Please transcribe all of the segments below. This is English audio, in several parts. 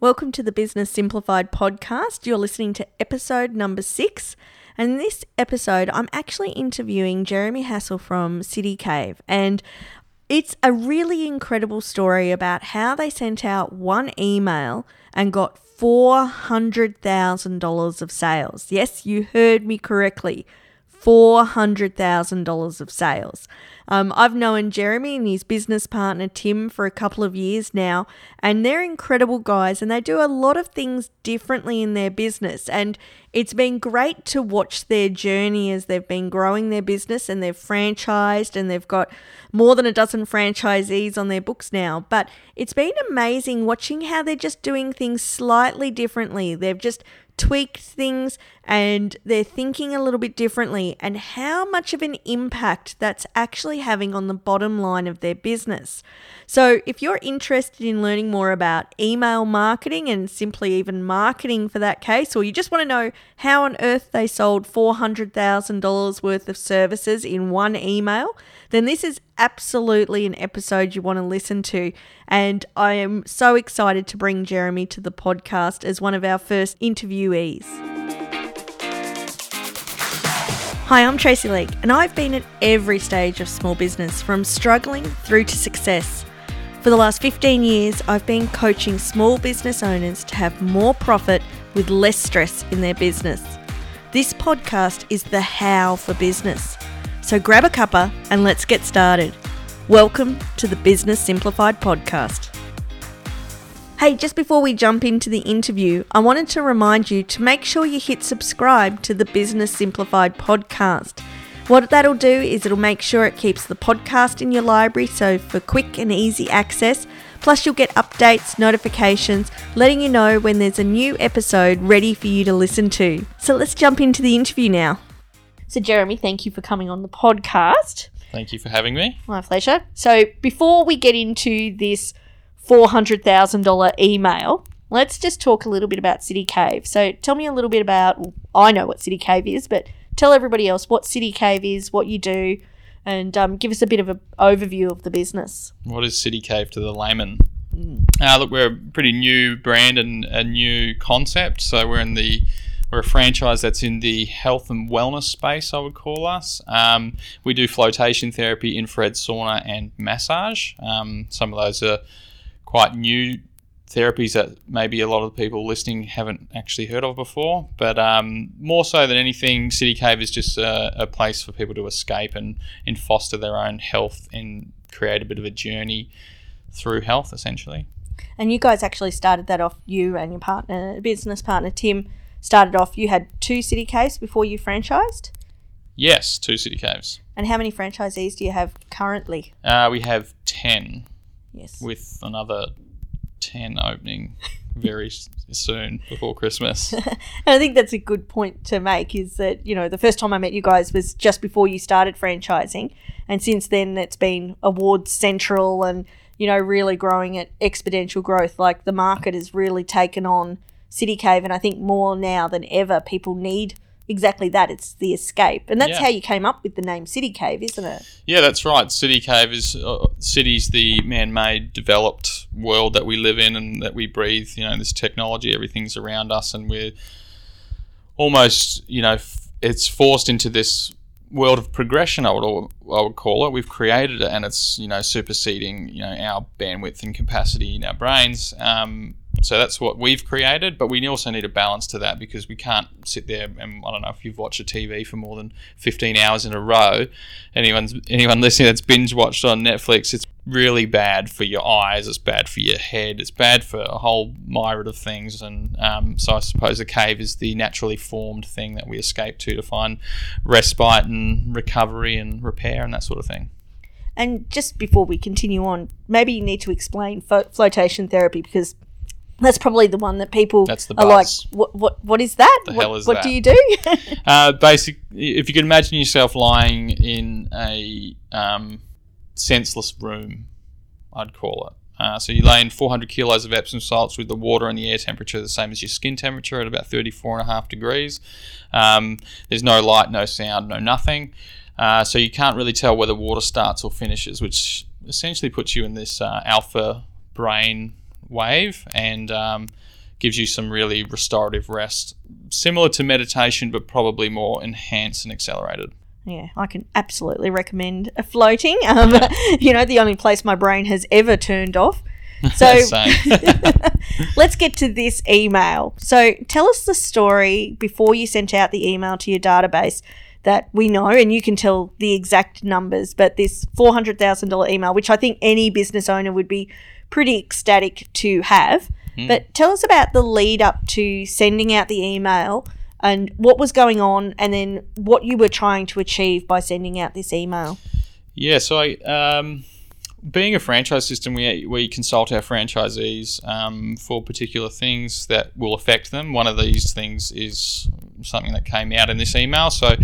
Welcome to the Business Simplified podcast. You're listening to episode number six. And in this episode, I'm actually interviewing Jeremy Hassel from City Cave. And it's a really incredible story about how they sent out one email and got $400,000 of sales. Yes, you heard me correctly. $400,000 of sales. Um, I've known Jeremy and his business partner Tim for a couple of years now, and they're incredible guys and they do a lot of things differently in their business. And it's been great to watch their journey as they've been growing their business and they've franchised and they've got more than a dozen franchisees on their books now. But it's been amazing watching how they're just doing things slightly differently. They've just tweaked things and they're thinking a little bit differently and how much of an impact that's actually having on the bottom line of their business. So, if you're interested in learning more about email marketing and simply even marketing for that case, or you just want to know how on earth they sold $400,000 worth of services in one email, then this is absolutely an episode you want to listen to. And I am so excited to bring Jeremy to the podcast as one of our first interviewees. Hi, I'm Tracy Leake, and I've been at every stage of small business from struggling through to success. For the last 15 years, I've been coaching small business owners to have more profit with less stress in their business. This podcast is the how for business. So grab a cuppa and let's get started. Welcome to the Business Simplified podcast. Hey, just before we jump into the interview, I wanted to remind you to make sure you hit subscribe to the Business Simplified podcast. What that'll do is it'll make sure it keeps the podcast in your library so for quick and easy access. Plus, you'll get updates, notifications, letting you know when there's a new episode ready for you to listen to. So let's jump into the interview now. So, Jeremy, thank you for coming on the podcast. Thank you for having me. My pleasure. So, before we get into this $400,000 email, let's just talk a little bit about City Cave. So, tell me a little bit about, I know what City Cave is, but tell everybody else what City Cave is, what you do, and um, give us a bit of an overview of the business. What is City Cave to the layman? Uh, look, we're a pretty new brand and a new concept. So, we're in the we're a franchise that's in the health and wellness space, I would call us. Um, we do flotation therapy, infrared sauna, and massage. Um, some of those are quite new therapies that maybe a lot of people listening haven't actually heard of before. But um, more so than anything, City Cave is just a, a, place for people to escape and, and foster their own health and create a bit of a journey through health, essentially. And you guys actually started that off, you and your partner, business partner, Tim, started off, you had two City Caves before you franchised? Yes, two City Caves. And how many franchisees do you have currently? Uh, we have 10. Yes. With another 10 opening very soon before Christmas. and I think that's a good point to make is that, you know, the first time I met you guys was just before you started franchising. And since then, it's been awards central and, you know, really growing at exponential growth. Like the market has really taken on City Cave. And I think more now than ever, people need exactly that. It's the escape, and that's Yeah. how you came up with the name City Cave, isn't it? Yeah, that's right. City Cave is uh, city's the man-made, developed world that we live in and that we breathe. You know, this technology, everything's around us, and we're almost, you know, f- it's forced into this world of progression. I would I would call it. We've created it, and it's you know superseding you know our bandwidth and capacity in our brains. Um, so that's what we've created, but we also need a balance to that because we can't sit there and I don't know if you've watched a TV for more than 15 hours in a row. Anyone's anyone listening that's binge watched on Netflix, it's really bad for your eyes, it's bad for your head, it's bad for a whole myriad of things. And um, so I suppose the cave is the naturally formed thing that we escape to to find respite and recovery and repair and that sort of thing. And just before we continue on, maybe you need to explain flotation therapy because that's probably the one that people That's the are like, buzz. what, what, what is that? The what hell is what that?" do you do? Uh, basic. If you can imagine yourself lying in a um, senseless room, I'd call it. Uh, so you lay in 400 kilos of Epsom salts with the water and the air temperature the same as your skin temperature at about 34 and a half degrees. Um, there's no light, no sound, no nothing. Uh, so you can't really tell whether water starts or finishes, which essentially puts you in this uh, alpha brain wave and um, gives you some really restorative rest, similar to meditation, but probably more enhanced and accelerated. Yeah, I can absolutely recommend a floating. Um, you know, the only place my brain has ever turned off. So let's get to this email. So tell us the story before you sent out the email to your database that we know, and you can tell the exact numbers, but this $400,000 email, which I think any business owner would be pretty ecstatic to have. Mm. But tell us about the lead up to sending out the email and what was going on, and then what you were trying to achieve by sending out this email. Yeah, so I. Um being a franchise system, we, we consult our franchisees um, for particular things that will affect them. One of these things is something that came out in this email. So,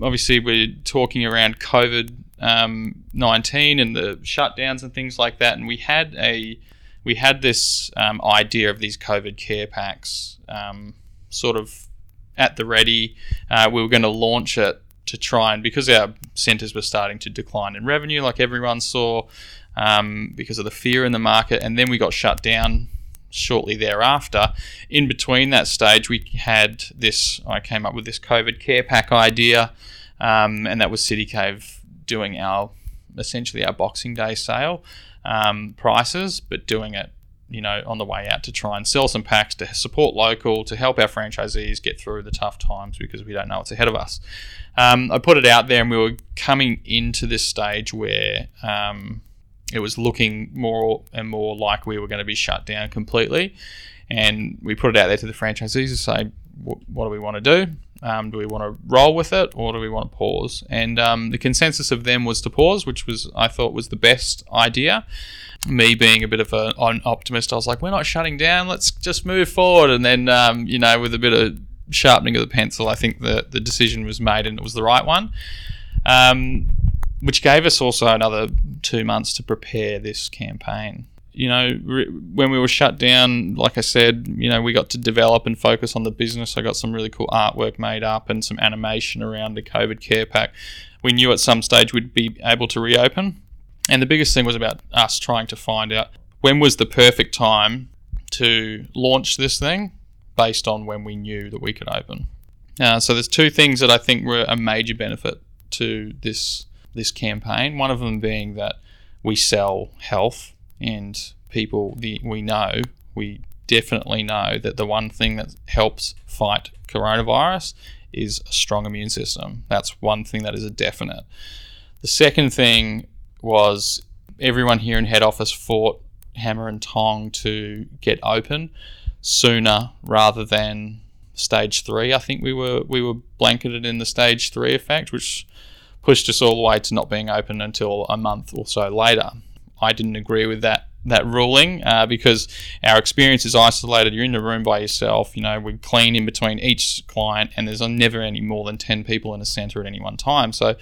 obviously, we're talking around COVID um, nineteen and the shutdowns and things like that. And we had a we had this um, idea of these COVID care packs um, sort of at the ready. Uh, we were going to launch it to try and because our centres were starting to decline in revenue, like everyone saw, um, because of the fear in the market, and then we got shut down shortly thereafter. In between that stage, we had this. I came up with this COVID care pack idea, um, and that was City Cave doing our essentially our Boxing Day sale um, prices, but doing it you know, on the way out to try and sell some packs to support local, to help our franchisees get through the tough times because we don't know what's ahead of us. Um, I put it out there, and we were coming into this stage where um, it was looking more and more like we were going to be shut down completely. And we put it out there to the franchisees to say, what do we want to do? Um, do we want to roll with it or do we want to pause? And um, the consensus of them was to pause, which was I thought was the best idea. Me being a bit of a, an optimist, I was like, we're not shutting down. Let's just move forward. And then um, you know, with a bit of sharpening of the pencil, I think the the decision was made and it was the right one. Um, which gave us also another two months to prepare this campaign you know, re- when we were shut down, like I said, you know, we got to develop and focus on the business. I got some really cool artwork made up and some animation around the COVID care pack. We knew at some stage we'd be able to reopen. And the biggest thing was about us trying to find out when was the perfect time to launch this thing based on when we knew that we could open. Uh, so there's two things that I think were a major benefit to this this campaign. One of them being that we sell health and people the, we know, we definitely know that the one thing that helps fight coronavirus is a strong immune system. That's one thing that is a definite. The second thing was everyone here in head office fought hammer and tong to get open sooner rather than stage three. I think we were we were blanketed in the stage three effect, which pushed us all the way to not being open until a month or so later. I didn't agree with that that ruling uh, because our experience is isolated. You're in the room by yourself. You know, we clean in between each client, and there's never any more than ten people in a centre at any one time. So,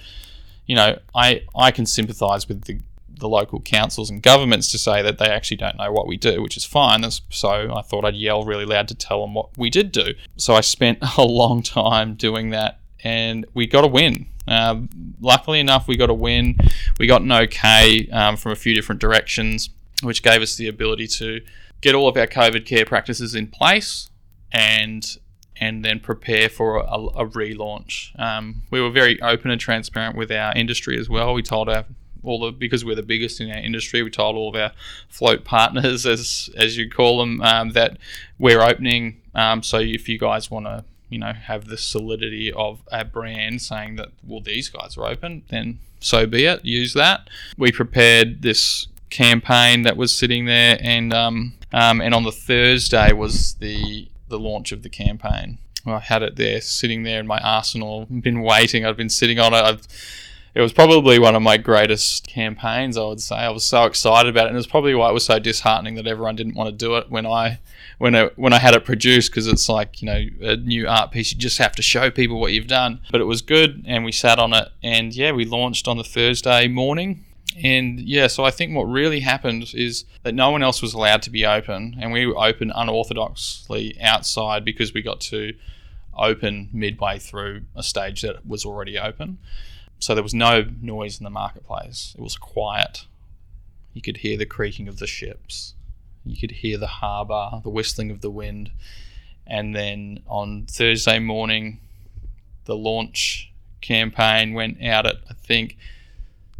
you know, I I can sympathise with the the local councils and governments to say that they actually don't know what we do, which is fine. So I thought I'd yell really loud to tell them what we did do. So I spent a long time doing that, and we got a win. Uh, luckily enough, we got a win. We got an okay um, from a few different directions, which gave us the ability to get all of our COVID care practices in place and and then prepare for a, a relaunch. Um, we were very open and transparent with our industry as well. We told our all the because we're the biggest in our industry. We told all of our float partners, as as you call them, um, that we're opening. Um, so if you guys want to you know have the solidity of a brand saying that well these guys are open then so be it use that. We prepared this campaign that was sitting there and um, um, and on the thursday was the the launch of the campaign. I had it there sitting there in my arsenal been waiting i've been sitting on it. I've, it was probably one of my greatest campaigns i would say. I was so excited about it and it was probably why it was so disheartening that everyone didn't want to do it when i when I, when I had it produced because it's like you know a new art piece. You just have to show people what you've done. But it was good, and we sat on it, and yeah, we launched on the Thursday morning. And yeah, so I think what really happened is that no one else was allowed to be open, and we were open unorthodoxly outside because we got to open midway through a stage that was already open. So there was no noise in the marketplace. It was quiet. You could hear the creaking of the ships You could hear the harbour, the whistling of the wind. And then on Thursday morning, the launch campaign went out at I think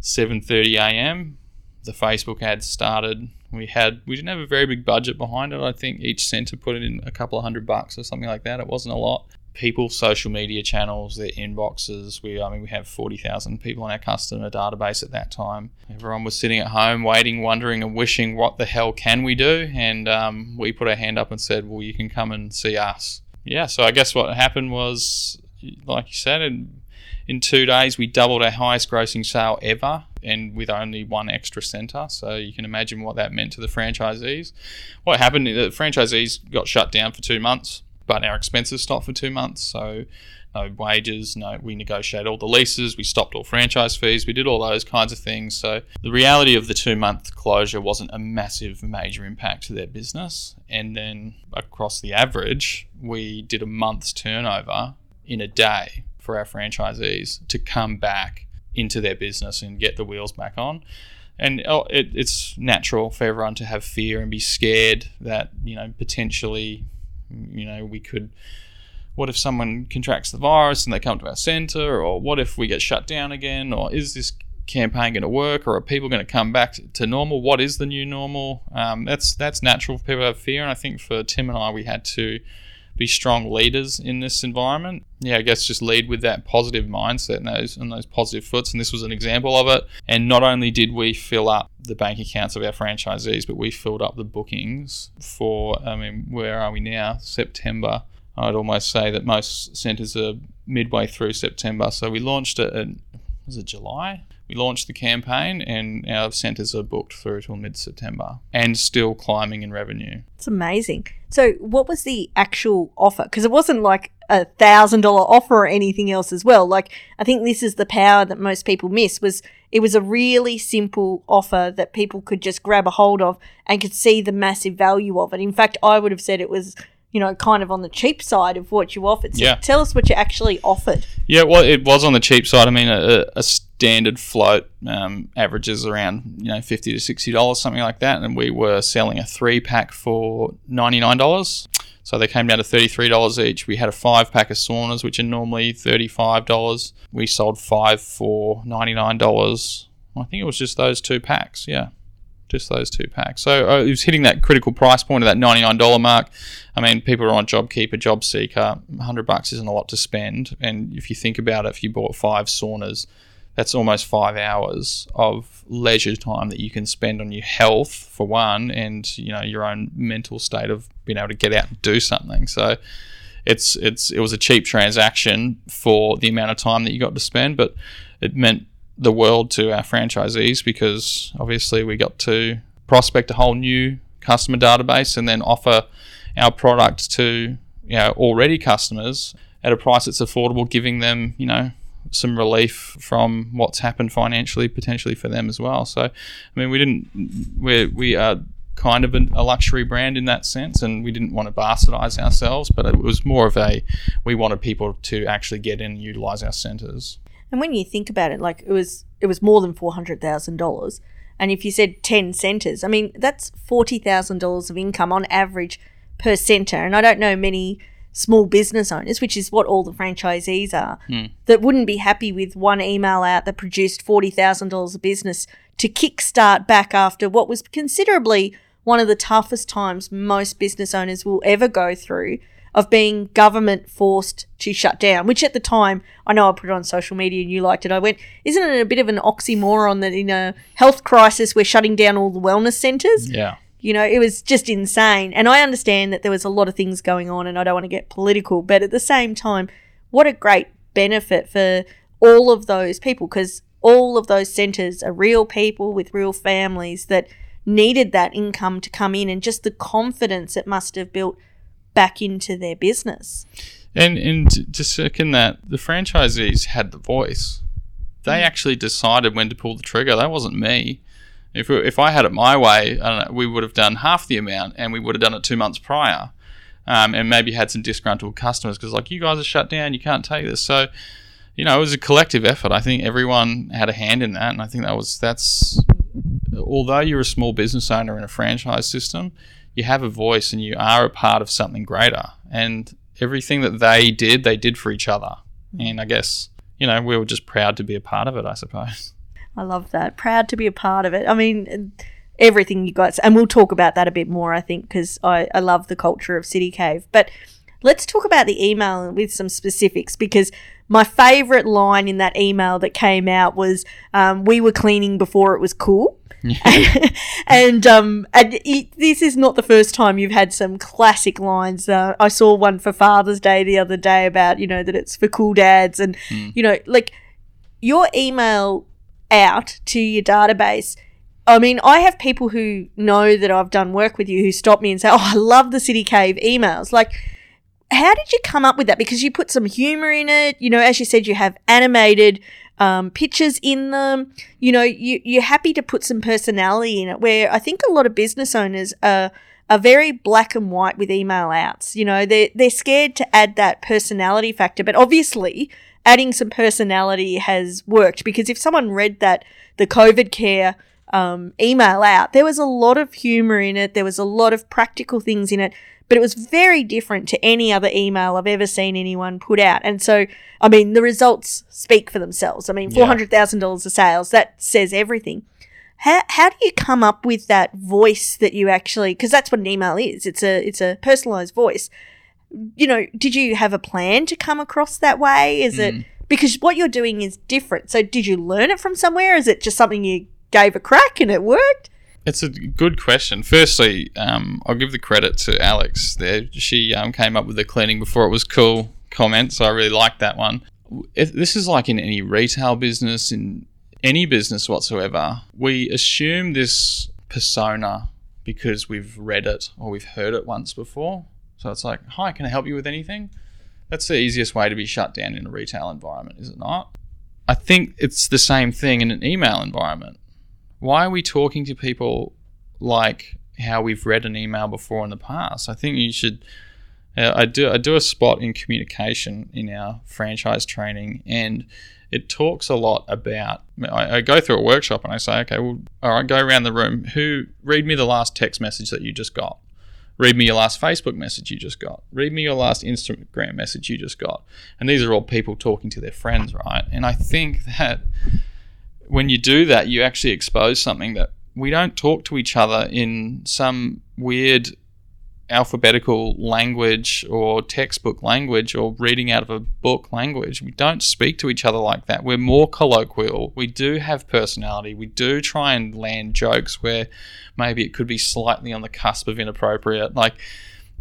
7:30 a.m. The Facebook ad started. We had we didn't have a very big budget behind it. I think each centre put in a couple of hundred bucks or something like that. It wasn't a lot. People, social media channels, their inboxes. We I mean we have 40,000 people in our customer database at that time. Everyone was sitting at home waiting, wondering and wishing what the hell can we do? And um, we put our hand up and said, well, you can come and see us. Yeah. So I guess what happened was, like you said, in, in two days we doubled our highest grossing sale ever and with only one extra centre. So you can imagine what that meant to the franchisees. What happened, the franchisees got shut down for two months, but our expenses stopped for two months. So no wages, no, we negotiated all the leases, we stopped all franchise fees, we did all those kinds of things. So the reality of the two month closure wasn't a massive, major impact to their business. And then across the average, we did a month's turnover in a day for our franchisees to come back into their business and get the wheels back on. And oh, it, it's natural for everyone to have fear and be scared that you know potentially, you know, we could. What if someone contracts the virus and they come to our centre, or what if we get shut down again, or is this campaign going to work, or are people going to come back to normal? What is the new normal? Um, that's that's natural for people to have fear, and I think for Tim and I, we had to be strong leaders in this environment. Yeah, I guess just lead with that positive mindset and those and those positive foots. And this was an example of it. And not only did we fill up the bank accounts of our franchisees, but we filled up the bookings for. I mean, where are we now? September. I'd almost say that most centres are midway through September. So we launched it. In, was it July? We launched the campaign, and our centres are booked through till mid September and still climbing in revenue. It's amazing. So, what was the actual offer? Because it wasn't like a thousand dollar offer or anything else as well. Like, I think this is the power that most people miss. Was it was a really simple offer that people could just grab a hold of and could see the massive value of it. In fact, I would have said it was you know, kind of on the cheap side of what you offered. So Yeah. tell us what you actually offered. Yeah, well, it was on the cheap side. I mean, a, a standard float um, averages around you know fifty to sixty dollars, something like that, and we were selling a three pack for ninety nine dollars. So they came down to thirty three dollars each. We had a five pack of saunas, which are normally thirty five dollars. We sold five for ninety nine dollars. I think it was just those two packs. Yeah. Just those two packs. So uh, it was hitting that critical price point of that $99 mark. I mean, people are on JobKeeper, JobSeeker. 100 bucks isn't a lot to spend. And if you think about it, if you bought five saunas, that's almost five hours of leisure time that you can spend on your health for one, and you know your own mental state of being able to get out and do something. So it's it's it was a cheap transaction for the amount of time that you got to spend, but it meant the world to our franchisees because obviously we got to prospect a whole new customer database and then offer our product to you know already customers at a price that's affordable, giving them you know some relief from what's happened financially potentially for them as well. So, I mean, we didn't we we are kind of a, luxury brand in that sense, and we didn't want to bastardize ourselves, but it was more of a we wanted people to actually get in and utilize our centres. And when you think about it, like it was it was more than four hundred thousand dollars. And if you said ten centres, I mean that's forty thousand dollars of income on average per centre. And I don't know many small business owners, which is what all the franchisees are, hmm. that wouldn't be happy with one email out that produced forty thousand dollars of business to kickstart back after what was considerably one of the toughest times most business owners will ever go through of being government forced to shut down, which at the time, I know I put it on social media and you liked it. I went, isn't it a bit of an oxymoron that in a health crisis we're shutting down all the wellness centres? Yeah. You know, it was just insane. And I understand that there was a lot of things going on and I don't want to get political, but at the same time, what a great benefit for all of those people because all of those centres are real people with real families that needed that income to come in and just the confidence it must have built back into their business. And and to second that, the franchisees had the voice. They mm. actually decided when to pull the trigger. That wasn't me. If if I had it my way, know, we would have done half the amount, and we would have done it two months prior, um, and maybe had some disgruntled customers because like you guys are shut down, you can't take this. So, you know, it was a collective effort. I think everyone had a hand in that, and I think that was that's although you're a small business owner in a franchise system, you have a voice and you are a part of something greater. And everything that they did, they did for each other. And I guess, you know, we were just proud to be a part of it, I suppose. I love that. Proud to be a part of it. I mean, everything you guys, and we'll talk about that a bit more, I think, because I, I love the culture of City Cave. But let's talk about the email with some specifics because my favorite line in that email that came out was um, we were cleaning before it was cool and um, and it, this is not the first time you've had some classic lines. Uh, I saw one for Father's Day the other day about you know that it's for cool dads, and mm. you know like your email out to your database. I mean, I have people who know that I've done work with you who stop me and say, "Oh, I love the City Cave emails." Like, how did you come up with that? Because you put some humor in it. You know, as you said, you have animated um, pictures in them. You know, you, you're happy to put some personality in it. Where I think a lot of business owners are are very black and white with email outs. You know, they're they're scared to add that personality factor, but obviously adding some personality has worked because if someone read that the COVID care um, email out, there was a lot of humor in it. There was a lot of practical things in it but it was very different to any other email I've ever seen anyone put out. And so, I mean, the results speak for themselves. I mean, $400,000 of sales, that says everything. How, how do you come up with that voice that you actually, because that's what an email is. It's a, it's a personalized voice. You know, did you have a plan to come across that way? Is mm. it, because what you're doing is different. So did you learn it from somewhere? Is it just something you gave a crack and it worked? It's a good question. Firstly, um, I'll give the credit to Alex there. She um, came up with the cleaning before it was cool comment, so I really like that one. If, this is like in any retail business, in any business whatsoever. We assume this persona because we've read it or we've heard it once before. So it's like, hi, can I help you with anything? That's the easiest way to be shut down in a retail environment, is it not? I think it's the same thing in an email environment why are we talking to people like how we've read an email before in the past? I think you should. Uh, I do I do a spot in communication in our franchise training, and it talks a lot about. I, I, go through a workshop and I say, okay, well, all right, go around the room. Who read me the last text message that you just got? Read me your last Facebook message you just got. Read me your last Instagram message you just got. And these are all people talking to their friends, right? And I think that when you do that, you actually expose something that we don't talk to each other in some weird alphabetical language or textbook language or reading out of a book language. We don't speak to each other like that. We're more colloquial. We do have personality. We do try and land jokes where maybe it could be slightly on the cusp of inappropriate. Like,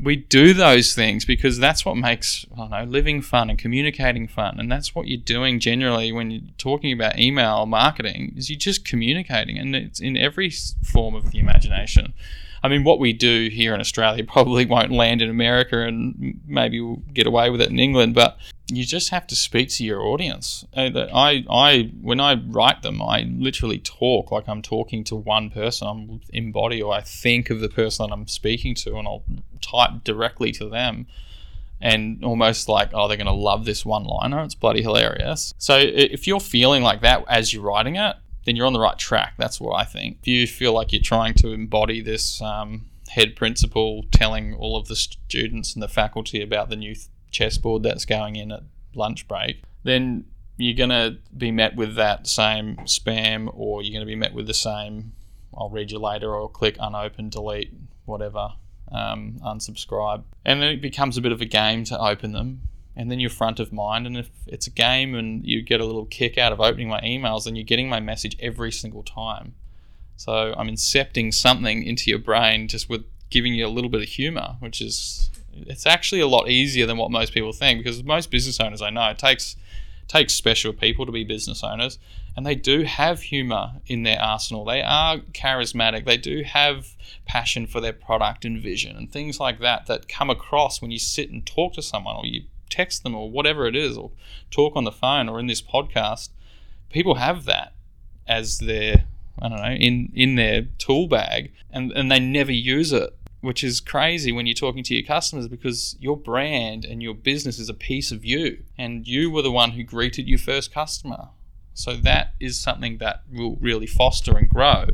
we do those things because that's what makes I don't know living fun and communicating fun, and that's what you're doing generally when you're talking about email marketing. Is you're just communicating, and it's in every form of the imagination. I mean, what we do here in Australia probably won't land in America, and maybe we'll get away with it in England. But you just have to speak to your audience. I, I, when I write them, I literally talk like I'm talking to one person. I'm embody, or I think of the person I'm speaking to, and I'll type directly to them. And almost like, oh, they're going to love this one liner. It's bloody hilarious. So if you're feeling like that as you're writing it, then you're on the right track. That's what I think. If you feel like you're trying to embody this um, head principal telling all of the students and the faculty about the new chessboard that's going in at lunch break, then you're going to be met with that same spam or you're going to be met with the same I'll read you later or click unopen, delete, whatever, um, unsubscribe. And then it becomes a bit of a game to open them and then you're front of mind. And if it's a game and you get a little kick out of opening my emails, then you're getting my message every single time. So I'm incepting something into your brain just with giving you a little bit of humor, which is it's actually a lot easier than what most people think because most business owners I know it takes takes special people to be business owners and they do have humor in their arsenal. They are charismatic. They do have passion for their product and vision and things like that that come across when you sit and talk to someone or you text them or whatever it is, or talk on the phone or in this podcast, people have that as their I don't know in in their tool bag, and and they never use it, which is crazy when you're talking to your customers because your brand and your business is a piece of you, and you were the one who greeted your first customer. So that is something that will really foster and grow.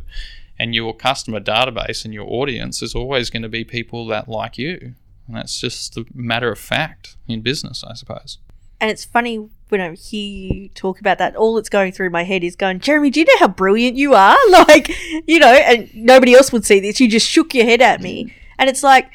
And your customer database and your audience is always going to be people that like you. And that's just the matter of fact in business, I suppose. And it's funny when I hear you talk about that, all that's going through my head is going, Jeremy, do you know how brilliant you are? Like, you know, and nobody else would see this. You just shook your head at me. And it's like,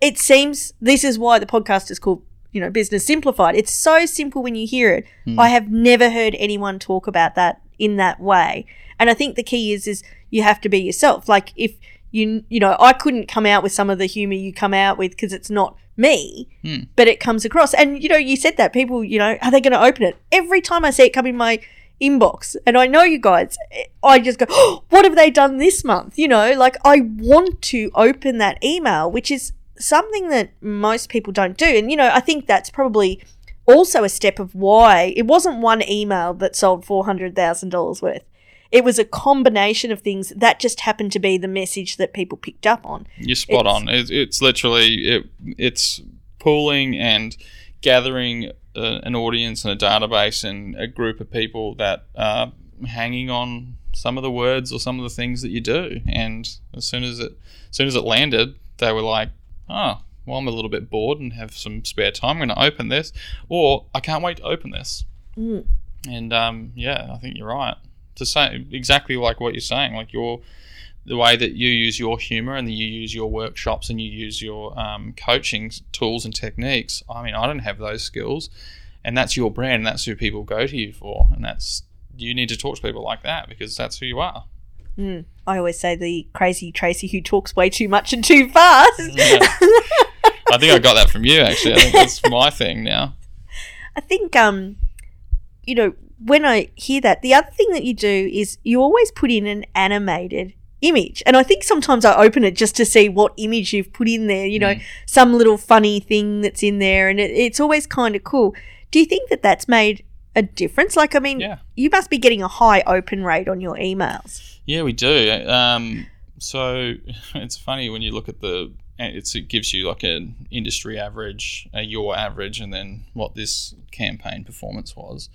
it seems this is why the podcast is called, you know, Business Simplified. It's so simple when you hear it. Hmm. I have never heard anyone talk about that in that way. And I think the key is, is you have to be yourself. Like, if you, you know, I couldn't come out with some of the humor you come out with because it's not me, hmm. but it comes across. And you know, you said that people, you know, are they going to open it? Every time I see it come in my inbox, and I know you guys, I just go, oh, what have they done this month? You know, like I want to open that email, which is something that most people don't do. And you know, I think that's probably also a step of why it wasn't one email that sold four hundred thousand dollars worth. It was a combination of things that just happened to be the message that people picked up on. You're spot It's- on. It's, it's literally it, it's pooling and gathering uh, an audience and a database and a group of people that are hanging on some of the words or some of the things that you do. And as soon as it as soon as it landed, they were like, "Oh, well, I'm a little bit bored and have some spare time. I'm going to open this, or I can't wait to open this." Mm. And um, yeah, I think you're right to say exactly like what you're saying. Like your the way that you use your humor and you use your workshops and you use your um, coaching tools and techniques. I mean, I don't have those skills, and that's your brand. And that's who people go to you for, and that's you need to talk to people like that because that's who you are. Mm. I always say the crazy Tracy who talks way too much and too fast. Yeah. I think I got that from you actually. I think that's my thing now. I think, um, you know, when I hear that, the other thing that you do is you always put in an animated image. And I think sometimes I open it just to see what image you've put in there, you know, Mm. some little funny thing that's in there. And it, it's always kind of cool. Do you think that that's made a difference? Like, I mean, Yeah. you must be getting a high open rate on your emails. Yeah, we do. Um, so it's funny when you look at the. It's, it gives you like an industry average, uh, your average, and then what this campaign performance was.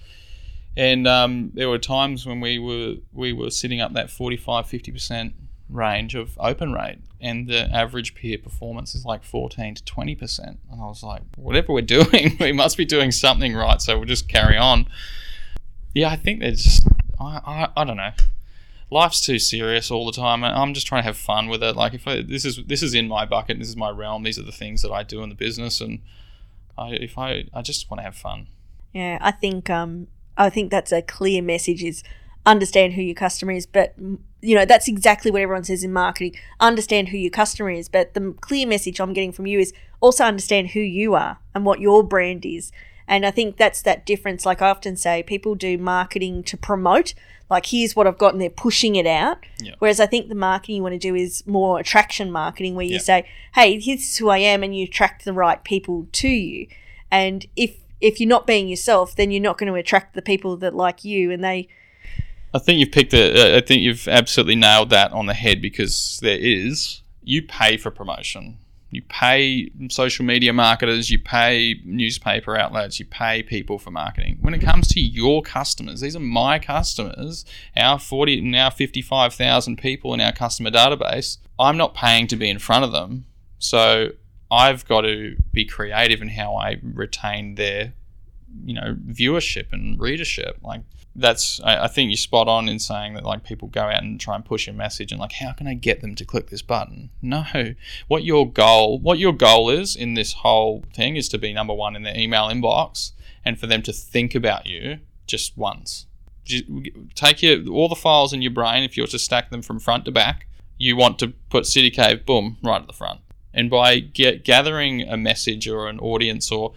And um, there were times when we were we were sitting up that 45 50 percent range of open rate, and the average peer performance is like 14 to 20 percent. And I was like, whatever we're doing, we must be doing something right. So we'll just carry on. Yeah, I think there's just I, I, I don't know life's too serious all the time. I'm just trying to have fun with it. Like if I, this is this is in my bucket, this is my realm. These are the things that I do in the business, and I if I I just want to have fun. Yeah, I think um, I think that's a clear message is understand who your customer is, but you know that's exactly what everyone says in marketing. Understand who your customer is, but the clear message I'm getting from you is also understand who you are and what your brand is. And I think that's that difference. Like I often say, people do marketing to promote. Like here's what I've got, and they're pushing it out. Yeah. Whereas I think the marketing you want to do is more attraction marketing, where you Yeah. say, "Hey, here's who I am," and you attract the right people to you. And if if you're not being yourself, then you're not going to attract the people that like you, and they I think you've picked it. I think you've absolutely nailed that on the head because there is you pay for promotion. You pay social media marketers, you pay newspaper outlets, you pay people for marketing. When it comes to your customers, these are my customers, our 40 now 55,000 people in our customer database. I'm not paying to be in front of them. So I've got to be creative in how I retain their you know viewership and readership. Like that's I, I think you're spot on in saying that like people go out and try and push a message and like how can I get them to click this button? No. What your goal what your goal is in this whole thing is to be number one in their email inbox and for them to think about you just once. Ju- take your all the files in your brain if you were to stack them from front to back you want to put city cave boom right at the front and by get, gathering a message or an audience or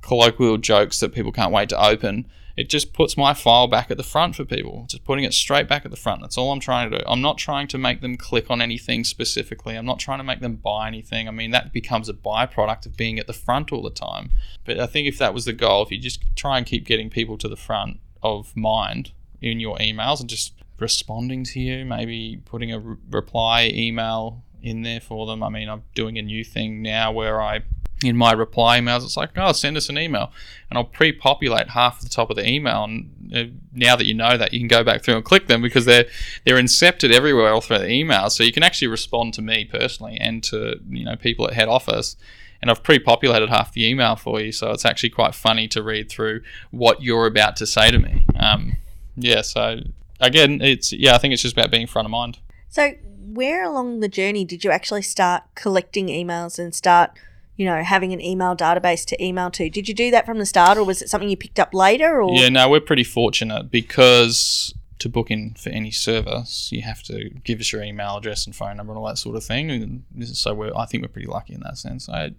colloquial jokes that people can't wait to open, it just puts my file back at the front for people. Just putting it straight back at the front. That's all I'm trying to do. I'm not trying to make them click on anything specifically. I'm not trying to make them buy anything. I mean, that becomes a byproduct of being at the front all the time. But I think if that was the goal, if you just try and keep getting people to the front of mind in your emails and just responding to you, maybe putting a re- reply email in there for them. I mean, I'm doing a new thing now where I in my reply emails, it's like, oh, send us an email, and I'll pre-populate half the top of the email. And uh, now that you know that, you can go back through and click them because they're they're incepted everywhere all through the email. So you can actually respond to me personally and to you know people at head office. And I've pre-populated half the email for you, so it's actually quite funny to read through what you're about to say to me. Um, yeah, so again, it's yeah, I think it's just about being front of mind. So, where along the journey did you actually start collecting emails and start, you know, having an email database to email to? Did you do that from the start, or was it something you picked up later? Or Yeah, no, we're pretty fortunate because to book in for any service, you have to give us your email address and phone number and all that sort of thing. And so we're, I think we're pretty lucky in that sense. I,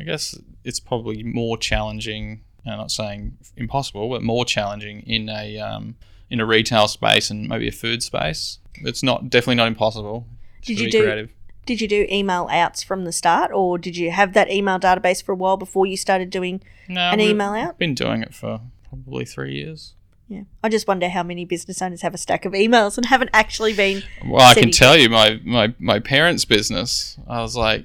I guess it's probably more challenging. I'm not saying impossible, but more challenging in a um, in a retail space and maybe a food space. It's not definitely not impossible. Did you do- creative. did you do email outs from the start, or did you have that email database for a while before you started doing No, an email out? Been doing it for probably three years. Yeah, I just wonder how many business owners have a stack of emails and haven't actually been. Well, I can tell you, my, my, my parents' business, I was like,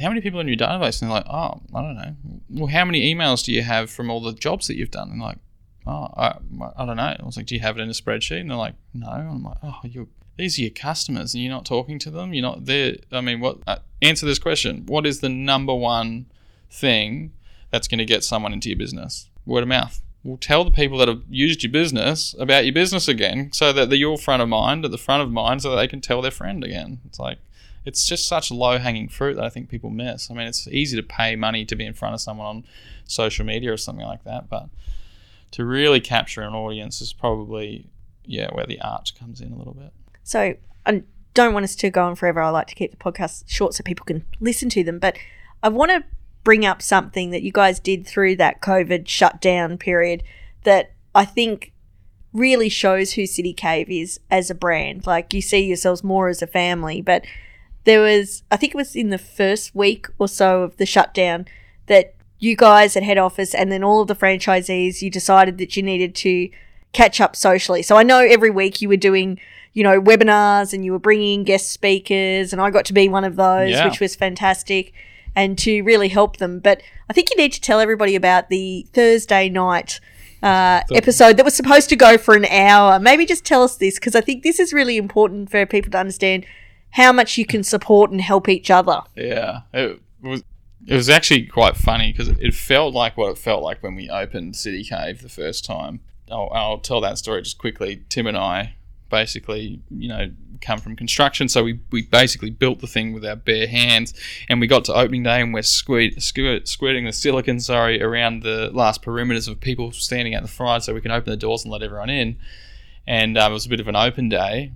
how many people in your database? And they're like, oh, I don't know. Well, how many emails do you have from all the jobs that you've done? And like, oh, I, I don't know. I was like, do you have it in a spreadsheet? And they're like, no. And I'm like, oh, you these are your customers and you're not talking to them. You're not there. I mean, what? Uh, answer this question. What is the number one thing that's going to get someone into your business? Word of mouth. Well, tell the people that have used your business about your business again, so that they're your front of mind, at the front of mind, so that they can tell their friend again. It's like it's just such low hanging fruit that I think people miss. I mean, it's easy to pay money to be in front of someone on social media or something like that, but to really capture an audience is probably yeah where the art comes in a little bit. So I don't want us to go on forever. I like to keep the podcast short so people can listen to them. But I want to bring up something that you guys did through that COVID shutdown period that I think really shows who City Cave is as a brand. Like you see yourselves more as a family, but there was I think it was in the first week or so of the shutdown that you guys at head office and then all of the franchisees you decided that you needed to catch up socially. So I know every week you were doing, you know, webinars and you were bringing in guest speakers and I got to be one of those, Yeah. which was fantastic and to really help them. But I think you need to tell everybody about the Thursday night uh, episode that was supposed to go for an hour. Maybe just tell us this because I think this is really important for people to understand how much you can support and help each other. Yeah, it was. It was actually quite funny because it felt like what it felt like when we opened City Cave the first time. I'll, I'll tell that story just quickly. Tim and I basically, you know, come from construction, so we, we basically built the thing with our bare hands, and we got to opening day and we're squirt, squirt, squirting the silicon, sorry, around the last perimeters of people standing out the front, so we can open the doors and let everyone in. And um, it was a bit of an open day,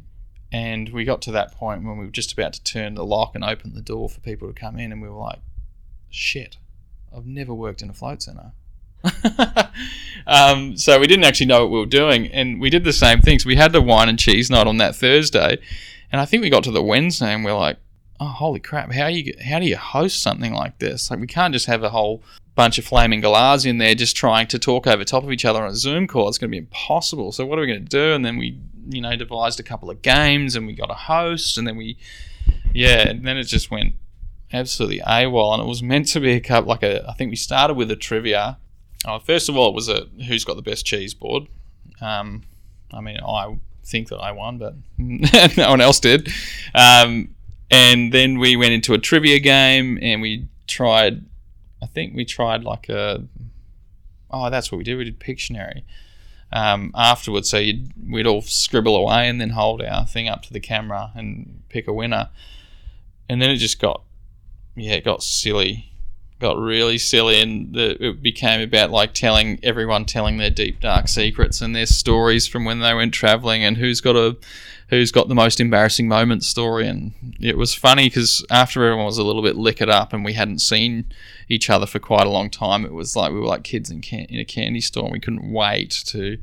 and we got to that point when we were just about to turn the lock and open the door for people to come in, and we were like, shit, I've never worked in a float center. um, so we didn't actually know what we were doing, and we did the same thing. So we had the wine and cheese night on that Thursday, and I think we got to the Wednesday, and we're like, "Oh, holy crap! How you how do you host something like this? Like we can't just have a whole bunch of flaming galahs in there just trying to talk over top of each other on a Zoom call. It's going to be impossible. So what are we going to do? And then we, you know, devised a couple of games, and we got a host, and then we, yeah, and then it just went absolutely AWOL. And it was meant to be a cup like a, I think we started with a trivia. Uh, first of all, it was a who's got the best cheese board. Um, I mean, I think that I won, but no one else did. Um, and then we went into a trivia game, and we tried. I think we tried like a. Oh, that's what we did. We did Pictionary. Um, afterwards, so we'd all scribble away and then hold our thing up to the camera and pick a winner. And then it just got, yeah, it got silly, got really silly, and the, it became about like telling everyone telling their deep dark secrets and their stories from when they went traveling and who's got a who's got the most embarrassing moment story. And it was funny because after everyone was a little bit liquored up and we hadn't seen each other for quite a long time, it was like we were like kids in, can- in a candy store and we couldn't wait to.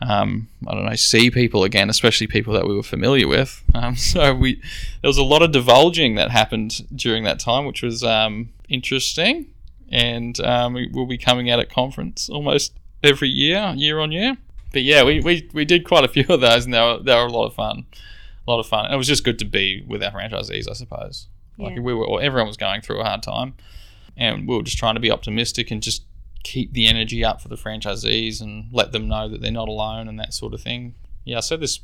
Um, I don't know, see people again, especially people that we were familiar with. Um, so we, there was a lot of divulging that happened during that time, which was um, interesting. And um, we will be coming out at conference almost every year, year on year. But yeah, we, we, we did quite a few of those, and they were, they were a lot of fun. A lot of fun. It was just good to be with our franchisees, I suppose. Like Yeah. we were, everyone was going through a hard time. and we were just trying to be optimistic and just keep the energy up for the franchisees and let them know that they're not alone and that sort of thing. Yeah, I said this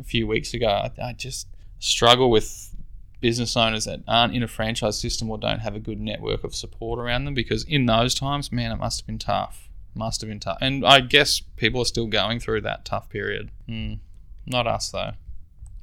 a few weeks ago. I, I just struggle with business owners that aren't in a franchise system or don't have a good network of support around them because in those times, man, it must have been tough. Must have been tough. And I guess people are still going through that tough period. Mm, not us, though.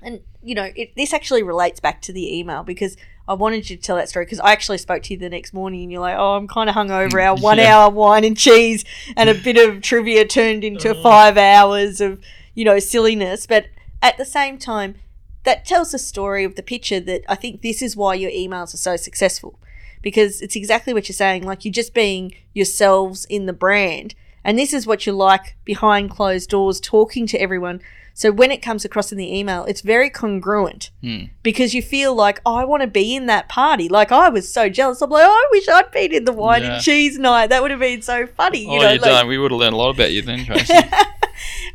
And, you know, it, this actually relates back to the email because I wanted you to tell that story because I actually spoke to you the next morning and you're like, oh, I'm kind of hungover. Our one Yeah. hour wine and cheese and a bit of trivia turned into uh. five hours of, you know, silliness. But at the same time, that tells the story of the picture that I think this is why your emails are so successful because it's exactly what you're saying. Like you're just being yourselves in the brand. And this is what you like behind closed doors, talking to everyone. So when it comes across in the email, it's very congruent Hmm. because you feel like "Oh, I want to be in that party. Like I was so jealous. I'm like, oh, I wish I'd been in the wine Yeah. and cheese night. That would have been so funny. You oh, know, you like- don't. We would have learned a lot about you then, Tracy.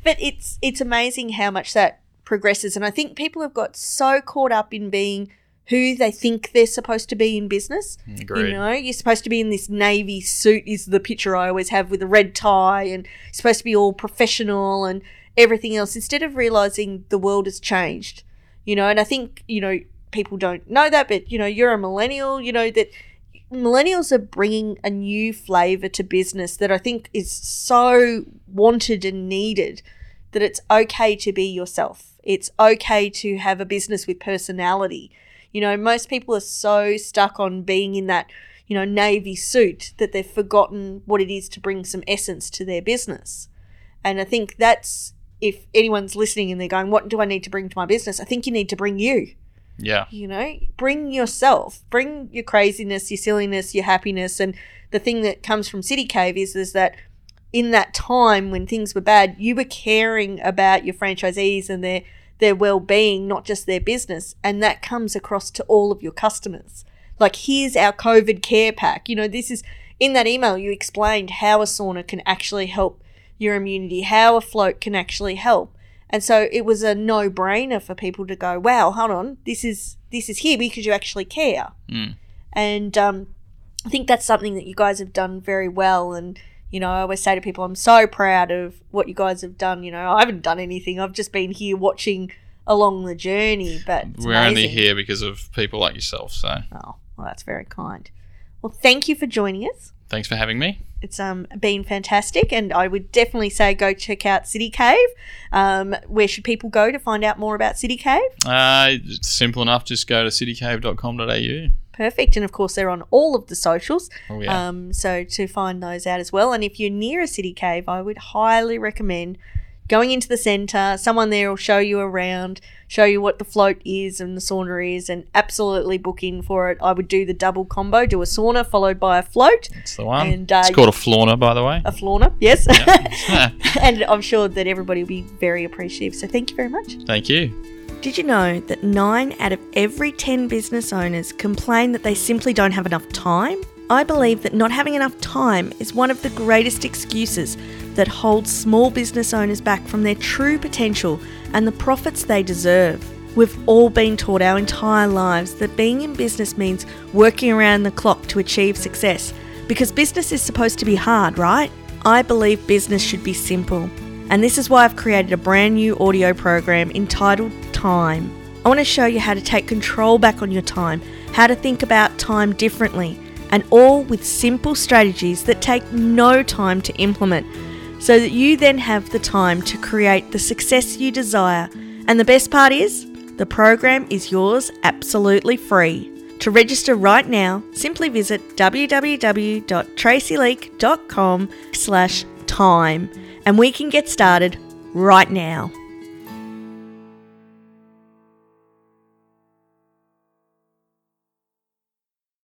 but it's it's amazing how much that progresses and i think people have got so caught up in being who they think they're supposed to be in business Agreed. you know you're supposed to be in this navy suit is the picture i always have with a red tie and supposed to be all professional and everything else instead of realizing the world has changed you know and i think you know people don't know that but you know you're a millennial you know that millennials are bringing a new flavor to business that I think is so wanted and needed that it's okay to be yourself. It's okay to have a business with personality. You know, most people are so stuck on being in that, you know, navy suit that they've forgotten what it is to bring some essence to their business. And I think that's if anyone's listening and they're going, What do I need to bring to my business? I think you need to bring you. Yeah. you know bring yourself. Bring your craziness your silliness your happiness. And the thing that comes from city cave is is that in that time when things were bad you were caring about your franchisees and their their well-being not just their business. And that comes across to all of your customers. Like here's our covid care pack. You know this is in that email you explained how a sauna can actually help your immunity how a float can actually help and so it was a no-brainer for people to go, "Wow, hold on, this is this is here because you actually care." Mm. And um, I think that's something that you guys have done very well. And you know, I always say to people, "I'm so proud of what you guys have done." You know, I haven't done anything; I've just been here watching along the journey. But We're only here because of people like yourself. So Oh, well, that's very kind. Well, thank you for joining us. Thanks for having me. It's um been fantastic, and I would definitely say go check out City Cave. Um, where should people go to find out more about City Cave? Uh, it's simple enough. Just go to citycave.com.au. Perfect, and of course they're on all of the socials. Oh yeah. Um, so to find those out as well, and if you're near a City Cave, I would highly recommend going into the centre. Someone there will show you around, show you what the float is and the sauna is, and absolutely book in for it. I would do the double combo: do a sauna followed by a float, That's the one. and, uh, it's called a flauna, by the way. a flauna. Yes. Yeah. and I'm sure that everybody will be very appreciative. So thank you very much. Thank you. Did you know that 9 out of every 10 business owners complain that they simply don't have enough time? I believe that not having enough time is one of the greatest excuses that holds small business owners back from their true potential and the profits they deserve. We've all been taught our entire lives that being in business means working around the clock to achieve success because business is supposed to be hard, right? I believe business should be simple. And this is why I've created a brand new audio program entitled Time. I want to show you how to take control back on your time, how to think about time differently, and all with simple strategies that take no time to implement so that you then have the time to create the success you desire. And the best part is, the program is yours absolutely free. To register right now, simply visit www.tracyleak.com slash time and we can get started right now.